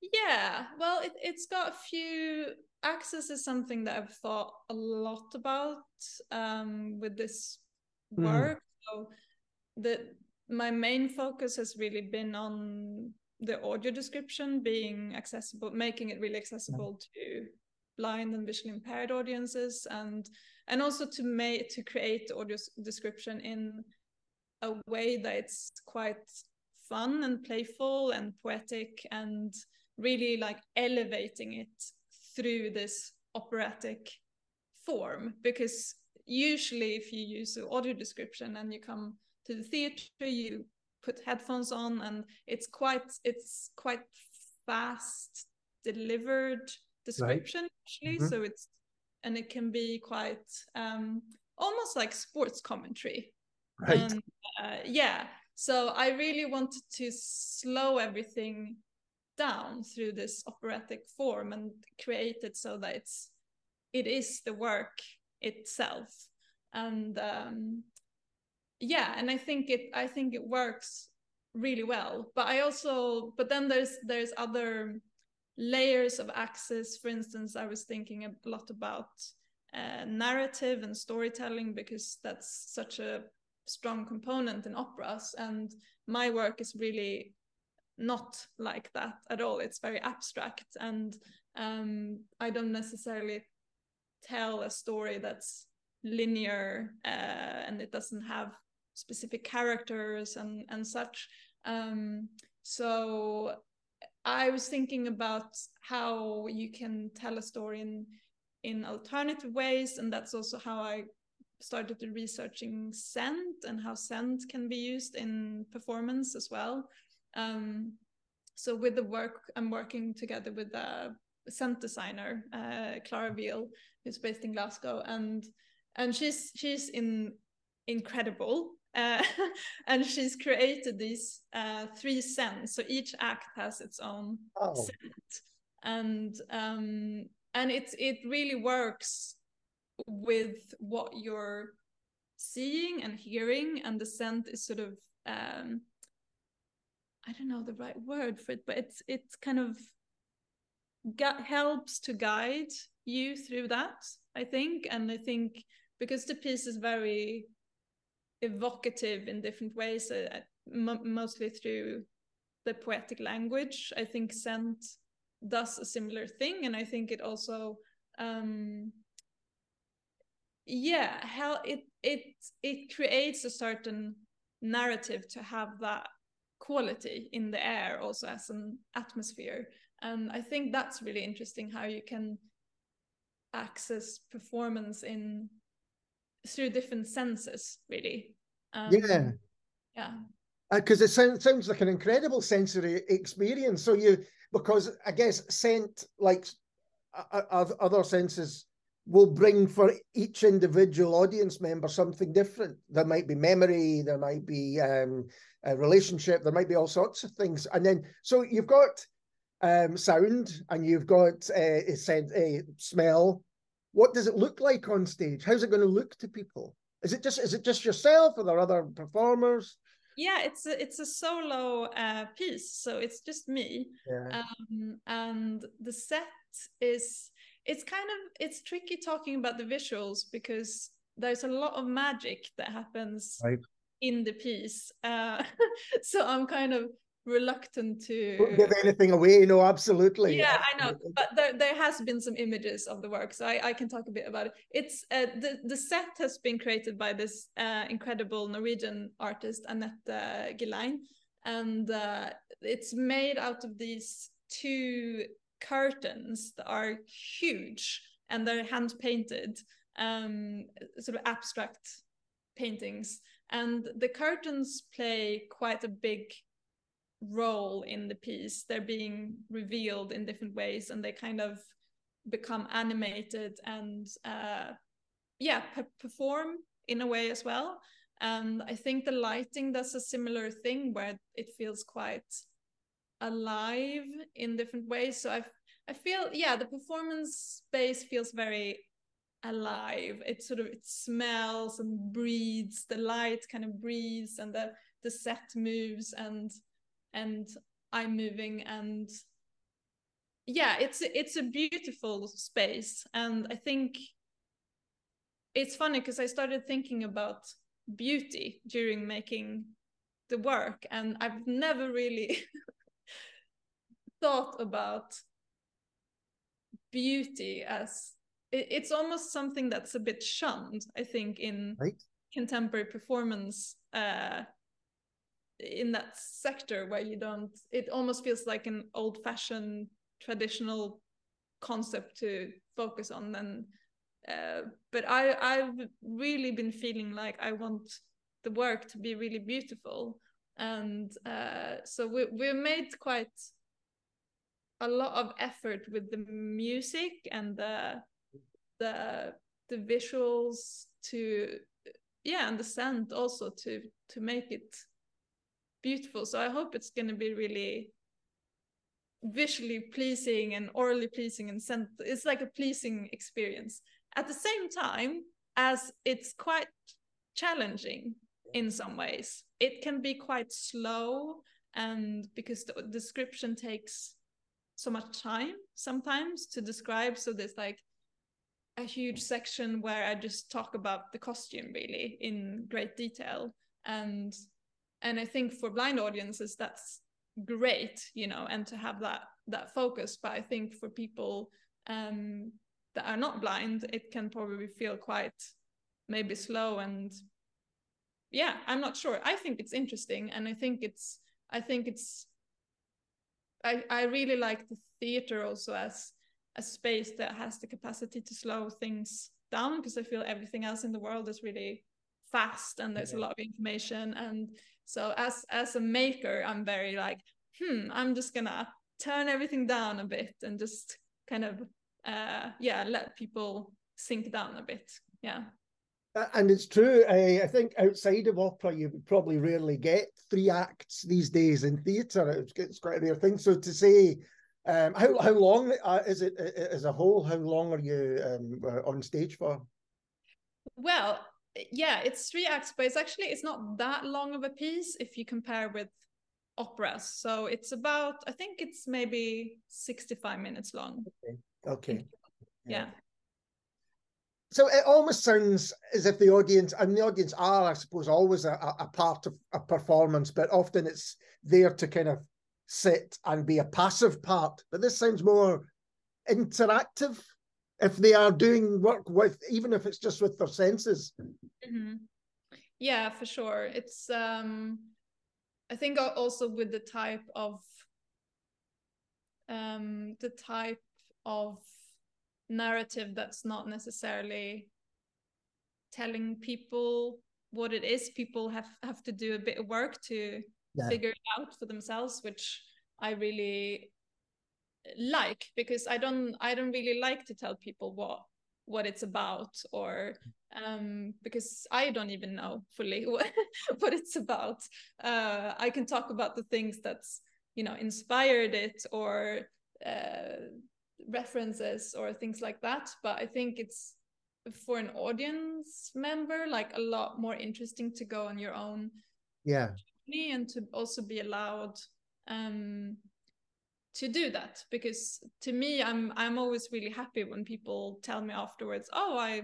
[SPEAKER 3] Yeah, well, it, it's got a few. Access is something that I've thought a lot about um, with this hmm. work. Mm. So the my main focus has really been on the audio description being accessible, making it really accessible mm-hmm. to blind and visually impaired audiences, and and also to make to create audio description in a way that it's quite fun and playful and poetic and really like elevating it through this operatic form. Because usually if you use an audio description and you come to the theater you put headphones on and it's quite it's quite fast delivered description right. actually. Mm-hmm. so it's and it can be quite um almost like sports commentary.
[SPEAKER 1] Right. And,
[SPEAKER 3] uh, yeah. So i really wanted to slow everything down through this operatic form and create it so that it's it is the work itself. And um, yeah and i think it i think it works really well but i also but then there's there's other layers of access. For instance i was thinking a lot about uh, narrative and storytelling because that's such a strong component in operas and my work is really not like that at all. It's very abstract and um, i don't necessarily tell a story that's linear uh, and it doesn't have specific characters and and such. Um, so i was thinking about how you can tell a story in in alternative ways and that's also how i started researching scent and how scent can be used in performance as well. Um, so with the work i'm working together with a scent designer uh, clara veal who's based in glasgow and and she's she's in incredible uh, and she's created these uh, three scents. So each act has its own oh. scent. And um and it's it really works with what you're seeing and hearing. And the scent is sort of um i don't know the right word for it but it's it's kind of got, helps to guide you through that i think. And i think because the piece is very evocative in different ways uh, mostly through the poetic language. I think scent does a similar thing and i think it also um yeah it it it creates a certain narrative to have that quality in the air also as an atmosphere. And i think that's really interesting how you can access performance in through different senses really
[SPEAKER 1] um, yeah
[SPEAKER 3] yeah
[SPEAKER 1] because uh, it sounds, sounds like an incredible sensory experience so you because i guess scent like uh, other senses will bring for each individual audience member something different. There might be memory, there might be um, a relationship, there might be all sorts of things. And then, so you've got um, sound and you've got uh, scent, a smell. What does it look like on stage? How's it going to look to people? Is it just is it just yourself, or there other performers?
[SPEAKER 3] Yeah, it's a it's a solo uh, piece, so it's just me. Yeah. Um, and the set is it's kind of it's tricky talking about the visuals because there's a lot of magic that happens right. in the piece uh, so i'm kind of reluctant to
[SPEAKER 1] Don't give anything away no absolutely
[SPEAKER 3] yeah i know but there, there has been some images of the work so i, I can talk a bit about it it's uh, the, the set has been created by this uh, incredible norwegian artist annette uh, and uh, it's made out of these two curtains that are huge and they're hand painted, um, sort of abstract paintings. And the curtains play quite a big role in the piece. They're being revealed in different ways and they kind of become animated and uh, yeah, perform in a way as well. And I think the lighting does a similar thing where it feels quite alive in different ways. So I I feel yeah, the performance space feels very alive. It sort of it smells and breathes. The light kind of breathes, and the the set moves, and and I'm moving, and yeah, it's it's a beautiful space, and I think it's funny because I started thinking about beauty during making the work, and I've never really thought about beauty as it's almost something that's a bit shunned i think in right. contemporary performance uh in that sector where you don't it almost feels like an old fashioned traditional concept to focus on and uh, but i i've really been feeling like i want the work to be really beautiful. And uh, so we, we made quite a lot of effort with the music and the the the visuals to yeah and the sound also to to make it beautiful. So i hope it's going to be really visually pleasing and aurally pleasing and scent it's like a pleasing experience. At the same time as it's quite challenging in some ways it can be quite slow and because the description takes so much time sometimes to describe. So there's like a huge section where i just talk about the costume really in great detail. And and i think for blind audiences that's great you know and to have that that focus. But i think for people um that are not blind it can probably feel quite maybe slow and yeah i'm not sure. I think it's interesting and i think it's i think it's i i really like the theater also as a space that has the capacity to slow things down because i feel everything else in the world is really fast and there's yeah. a lot of information. And so as as a maker i'm very like hmm i'm just gonna turn everything down a bit and just kind of uh yeah let people sink down a bit yeah
[SPEAKER 1] and it's true. I, I, think outside of opera, you probably rarely get three acts these days in theatre. It's, it's quite a rare thing. So to say, um, how how long uh, is it as a whole? How long are you um, uh, on stage for?
[SPEAKER 3] Well, yeah, it's three acts, but it's actually it's not that long of a piece if you compare with operas. So it's about I think it's maybe sixty five minutes long.
[SPEAKER 1] Okay. Okay.
[SPEAKER 3] yeah. yeah
[SPEAKER 1] so it almost sounds as if the audience and the audience are, I suppose, always a, a part of a performance, but often it's there to kind of sit and be a passive part. But this sounds more interactive if they are doing work with, even if it's just with their senses.
[SPEAKER 3] Mm-hmm. Yeah, for sure. It's, um, I think also with the type of, um, the type of narrative that's not necessarily telling people what it is people have have to do a bit of work to yeah. figure it out for themselves which i really like because i don't i don't really like to tell people what what it's about or um because i don't even know fully what, what it's about. Uh i can talk about the things that's you know inspired it or uh references or things like that but i think it's for an audience member like a lot more interesting to go on your own
[SPEAKER 1] yeah.
[SPEAKER 3] and to also be allowed um to do that because to me i'm i'm always really happy when people tell me afterwards oh i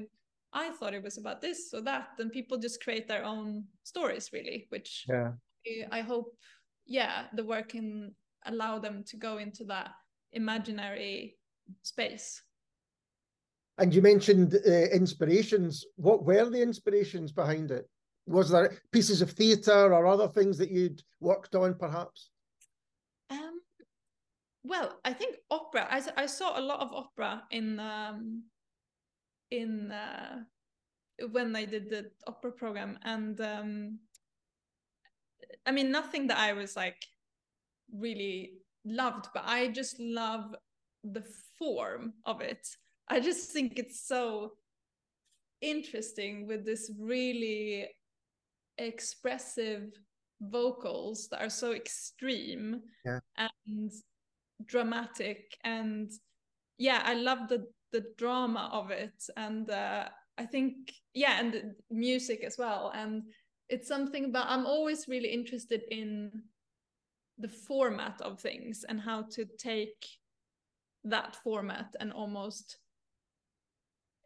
[SPEAKER 3] i thought it was about this or that then people just create their own stories really which
[SPEAKER 1] yeah
[SPEAKER 3] i hope yeah the work can allow them to go into that imaginary space.
[SPEAKER 1] And you mentioned uh, inspirations. What were the inspirations behind it? Was there pieces of theatre or other things that you'd worked on, perhaps?
[SPEAKER 3] Well, I think opera. I, I saw a lot of opera in um, in uh, when I did the opera program, and um, I mean nothing that I was like really loved, but I just love the form of it. I just think it's so interesting with this really expressive vocals that are so extreme
[SPEAKER 1] yeah.
[SPEAKER 3] and dramatic and yeah i love the the drama of it. And uh, i think yeah and the music as well. And it's something about i'm always really interested in the format of things and how to take that format and almost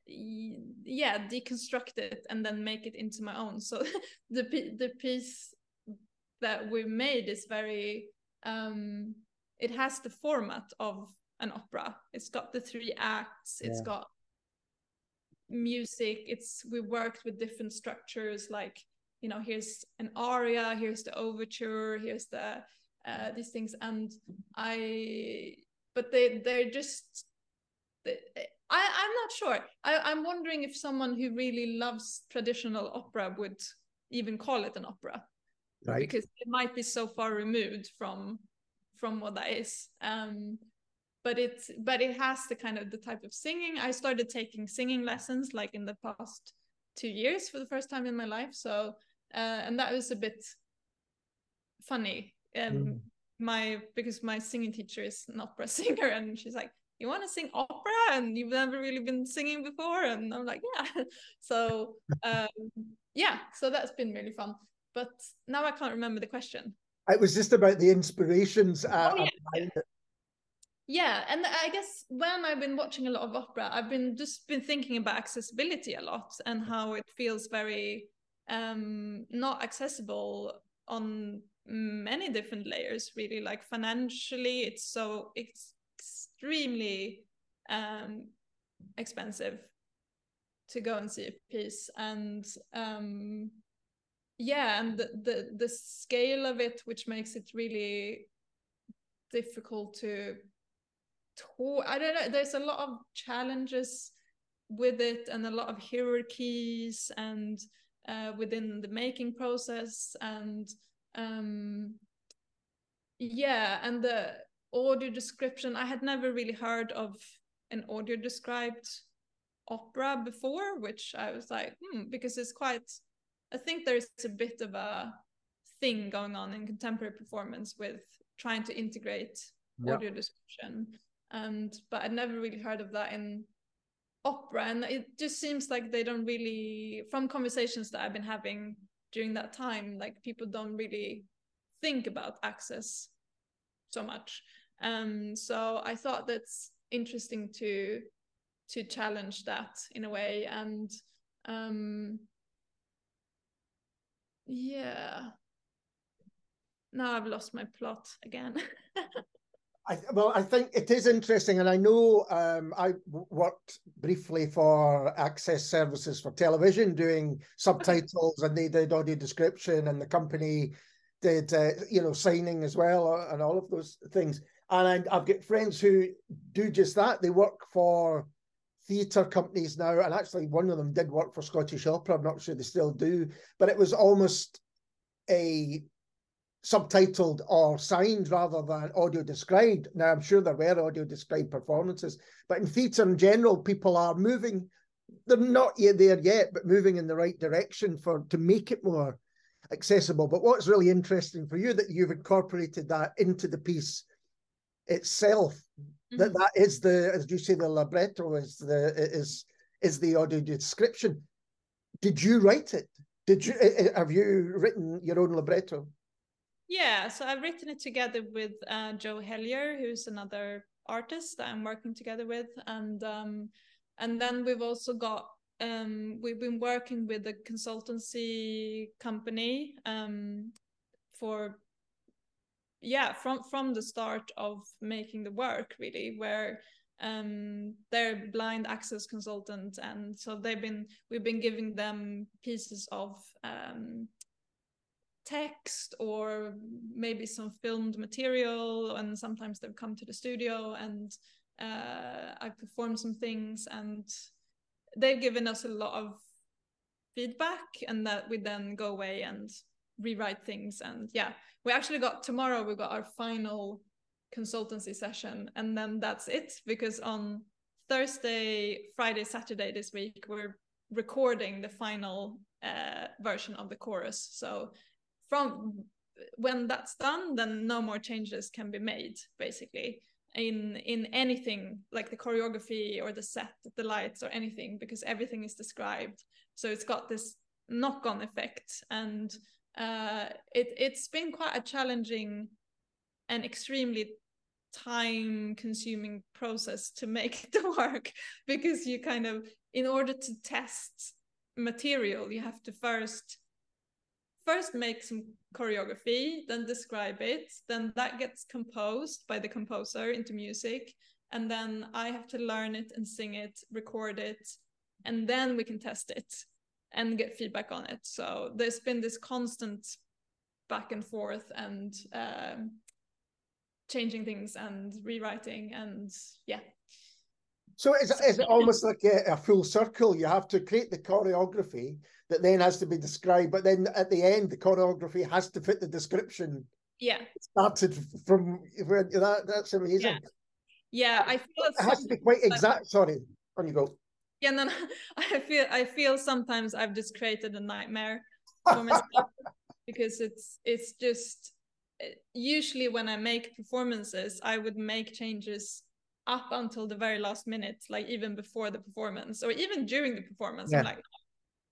[SPEAKER 3] yeah deconstruct it and then make it into my own. So the the piece that we made is very um it has the format of an opera it's got the three acts yeah. it's got music it's we worked with different structures like you know here's an aria here's the overture here's the uh, these things and i but they they're just they, I, I'm not sure. I, I'm wondering if someone who really loves traditional opera would even call it an opera,
[SPEAKER 1] right?
[SPEAKER 3] Because it might be so far removed from from what that is. Um, but it's but it has the kind of the type of singing. I started taking singing lessons like in the past two years for the first time in my life. So uh, and that was a bit funny um, mm. my because my singing teacher is an opera singer and she's like you want to sing opera and you've never really been singing before and i'm like yeah so um yeah so that's been really fun but now i can't remember the question
[SPEAKER 1] it was just about the inspirations uh, oh,
[SPEAKER 3] yeah. yeah and i guess when i've been watching a lot of opera i've been just been thinking about accessibility a lot and how it feels very um not accessible on many different layers really like financially it's so it's extremely um expensive to go and see a piece and um yeah and the, the the scale of it which makes it really difficult to talk i don't know there's a lot of challenges with it and a lot of hierarchies and uh, within the making process and um yeah and the audio description i had never really heard of an audio described opera before which i was like hmm because it's quite i think there's a bit of a thing going on in contemporary performance with trying to integrate yeah. audio description. And but i'd never really heard of that in opera. And it just seems like they don't really from conversations that i've been having during that time like people don't really think about access so much. Um so i thought that's interesting to to challenge that in a way. And um yeah now i've lost my plot again
[SPEAKER 1] I, well, I think it is interesting, and I know um, I worked briefly for Access Services for Television, doing subtitles, and they did audio description, and the company did, uh, you know, signing as well, uh, and all of those things. And I, have got friends who do just that. They work for theatre companies now, and actually, one of them did work for Scottish Opera. I'm not sure they still do, but it was almost a subtitled or signed rather than audio described. Now, I'm sure there were audio described performances, but in theatre in general, people are moving. They're not yet there yet, but moving in the right direction for to make it more accessible. But what's really interesting for you that you've incorporated that into the piece itself. Mm-hmm. That that is the, as you say, the libretto is the is is the audio description. Did you write it? Did you have you written your own libretto?
[SPEAKER 3] Yeah, so I've written it together with uh, Joe Hellier, who's another artist that I'm working together with, and um, and then we've also got um, we've been working with a consultancy company um, for yeah from from the start of making the work really where um they're blind access consultant and so they've been we've been giving them pieces of um text or maybe some filmed material and sometimes they've come to the studio and uh, i performed some things and they've given us a lot of feedback and that we then go away and rewrite things. And yeah we actually got tomorrow we got our final consultancy session. And then that's it because on thursday friday saturday this week we're recording the final uh, version of the chorus. So from when that's done then no more changes can be made basically in in anything like the choreography or the set the lights or anything because everything is described. So it's got this knock-on effect. And uh it it's been quite a challenging and extremely time consuming process to make it work because you kind of in order to test material you have to first first make some choreography, then describe it, then that gets composed by the composer into music, and then I have to learn it and sing it, record it, and then we can test it and get feedback on it. So there's been this constant back and forth and um, changing things and rewriting and yeah.
[SPEAKER 1] So is, is it almost like a, a full circle? You have to create the choreography, that then has to be described. But then at the end, the choreography has to fit the description.
[SPEAKER 3] Yeah.
[SPEAKER 1] It started from that that's amazing.
[SPEAKER 3] Yeah, yeah I feel
[SPEAKER 1] it has to be quite exact. Like, Sorry, on you go.
[SPEAKER 3] And then I feel I feel sometimes I've just created a nightmare for myself because it's it's just usually when I make performances, I would make changes up until the very last minute, like even before the performance or even during the performance. Yeah. I'm like,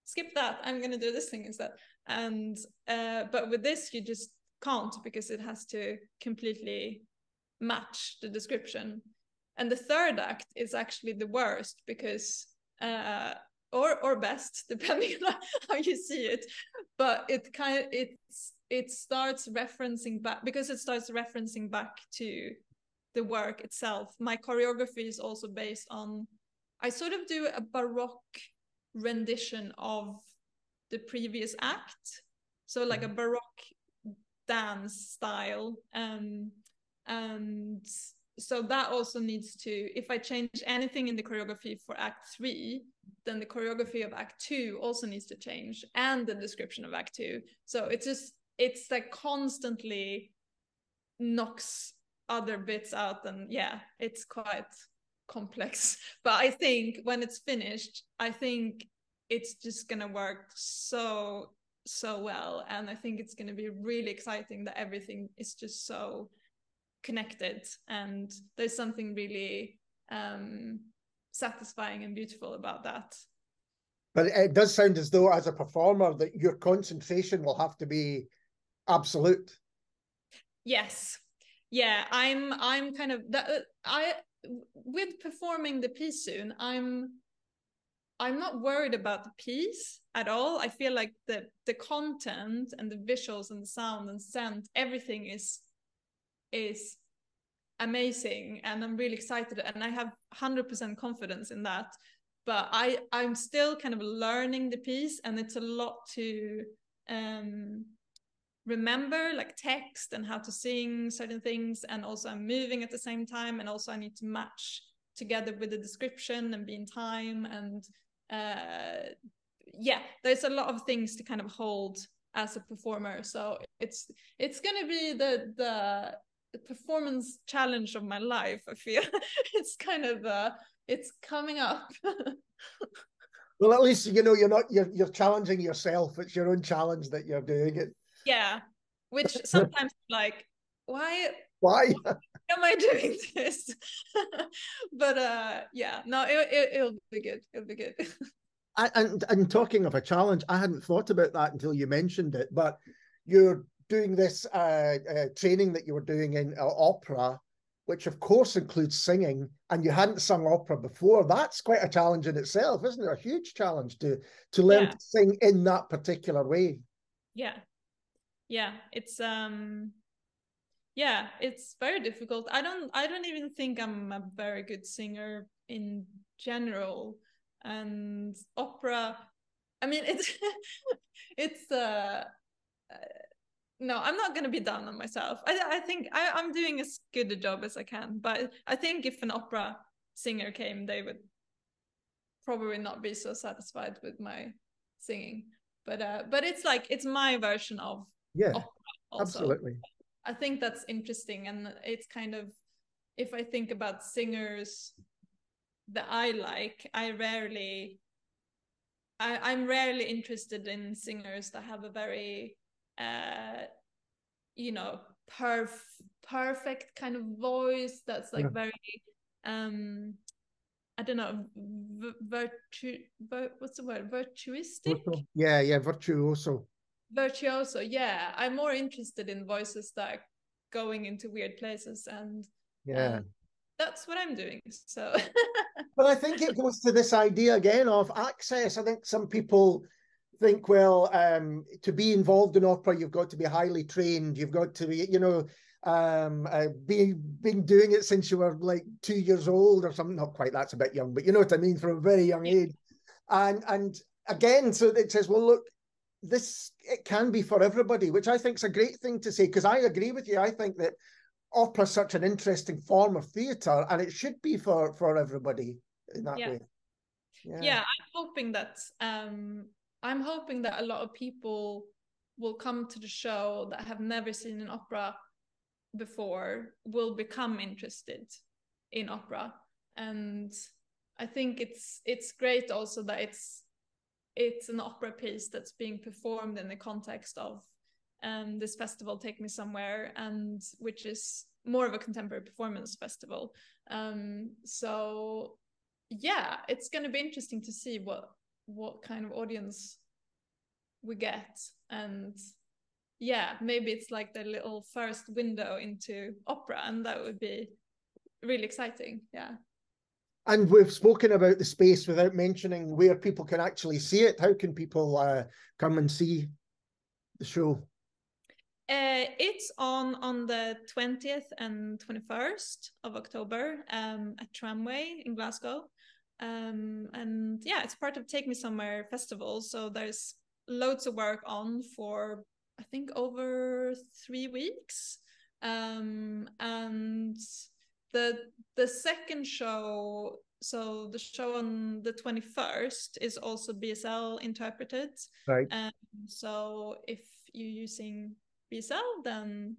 [SPEAKER 3] skip that. I'm gonna do this thing instead. And uh, but with this, you just can't because it has to completely match the description. And the third act is actually the worst because uh, or or best depending on how you see it. But it kind of it's it starts referencing back because it starts referencing back to the work itself. My choreography is also based on i sort of do a baroque rendition of the previous act. So like a mm-hmm. baroque dance style. Um and so that also needs to if i change anything in the choreography for act 3 then the choreography of act 2 also needs to change and the description of act 2 so it's just it's like constantly knocks other bits out and yeah it's quite complex. But i think when it's finished i think it's just gonna work so so well. And i think it's gonna be really exciting that everything is just so connected and there's something really um satisfying and beautiful about that.
[SPEAKER 1] But it does sound as though as a performer that your concentration will have to be absolute.
[SPEAKER 3] Yes. Yeah i'm i'm kind of that i with performing the piece soon i'm i'm not worried about the piece at all. I feel like the the content and the visuals and the sound and scent everything is is amazing and i'm really excited and i have 100% confidence in that. But i i'm still kind of learning the piece and it's a lot to um remember like text and how to sing certain things and also i'm moving at the same time and also i need to match together with the description and be in time and uh yeah there's a lot of things to kind of hold as a performer. So it's it's going to be the the performance challenge of my life i feel. It's kind of uh it's coming up.
[SPEAKER 1] Well at least you know you're not you're, you're challenging yourself. It's your own challenge that you're doing it.
[SPEAKER 3] Yeah which sometimes like why
[SPEAKER 1] why?
[SPEAKER 3] am i doing this? But uh yeah no it, it, will be good. It'll be good.
[SPEAKER 1] And and talking of a challenge i hadn't thought about that until you mentioned it but you're doing this uh, uh, training that you were doing in uh, opera which of course includes singing and you hadn't sung opera before that's quite a challenge in itself isn't it? A huge challenge to to learn yeah. to sing in that particular way.
[SPEAKER 3] Yeah. Yeah it's um yeah it's very difficult. I don't i don't even think i'm a very good singer in general and opera i mean it's it's uh, uh no i'm not going to be down on myself. I, I think I, i'm doing as good a job as i can but i think if an opera singer came they would probably not be so satisfied with my singing. But uh but it's like it's my version of
[SPEAKER 1] yeah absolutely.
[SPEAKER 3] I think that's interesting and it's kind of if i think about singers that i like i rarely I, i'm rarely interested in singers that have a very uh you know perf perfect kind of voice that's like yeah. very um I don't know, virtu, vir, what's the word, virtuistic?
[SPEAKER 1] Yeah, yeah, virtuoso.
[SPEAKER 3] Virtuoso yeah. I'm more interested in voices that are going into weird places and
[SPEAKER 1] yeah.
[SPEAKER 3] um, that's what i'm doing so.
[SPEAKER 1] But i think it goes to this idea again of access. I think some people think well um, to be involved in opera you've got to be highly trained you've got to be you know um uh, be, been doing it since you were like two years old or something not quite that's a bit young but you know what i mean from a very young age and and again so it says well look this it can be for everybody, which I think is a great thing to say because I agree with you. I think that opera is such an interesting form of theatre, and it should be for for everybody in that
[SPEAKER 3] yeah.
[SPEAKER 1] way.
[SPEAKER 3] Yeah. yeah, I'm hoping that um, I'm hoping that a lot of people will come to the show that have never seen an opera before will become interested in opera and i think it's it's great also that it's it's an opera piece that's being performed in the context of um, this festival, Take Me Somewhere, and which is more of a contemporary performance festival. Um, so yeah, it's going to be interesting to see what what kind of audience we get. And yeah maybe it's like the little first window into opera and that would be really exciting yeah.
[SPEAKER 1] And we've spoken about the space without mentioning where people can actually see it. How can people uh, come and see the show?
[SPEAKER 3] Uh, it's on on the 20th and 21st of October um, at Tramway in Glasgow. Um, and yeah, it's part of Take Me Somewhere festival. So there's loads of work on for I think over three weeks. Um, and the the second show, so the show on the 21st is also BSL interpreted.
[SPEAKER 1] Right.
[SPEAKER 3] Um, so if you're using BSL, then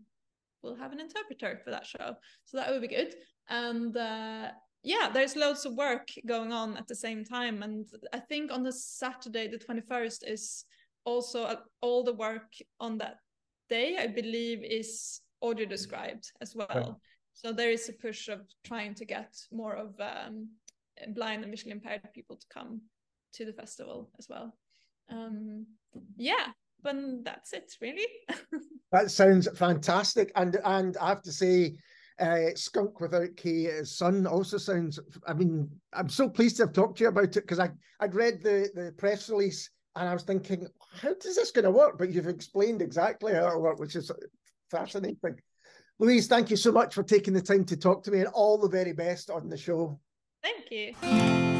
[SPEAKER 3] we'll have an interpreter for that show. So that would be good. And uh, yeah, there's loads of work going on at the same time. And I think on the Saturday, the 21st, is also uh, all the work on that day, I believe, is audio described as well. Right. So there is a push of trying to get more of um, blind and visually impaired people to come to the festival as well. Um, yeah, but that's it really.
[SPEAKER 1] that sounds fantastic, and and I have to say, uh, Skunk Without K, Sun, also sounds. I mean, I'm so pleased to have talked to you about it because I I'd read the the press release and I was thinking, how is this going to work? But you've explained exactly how it works, which is fascinating. Louise, thank you so much for taking the time to talk to me, and all the very best on the show.
[SPEAKER 3] Thank you.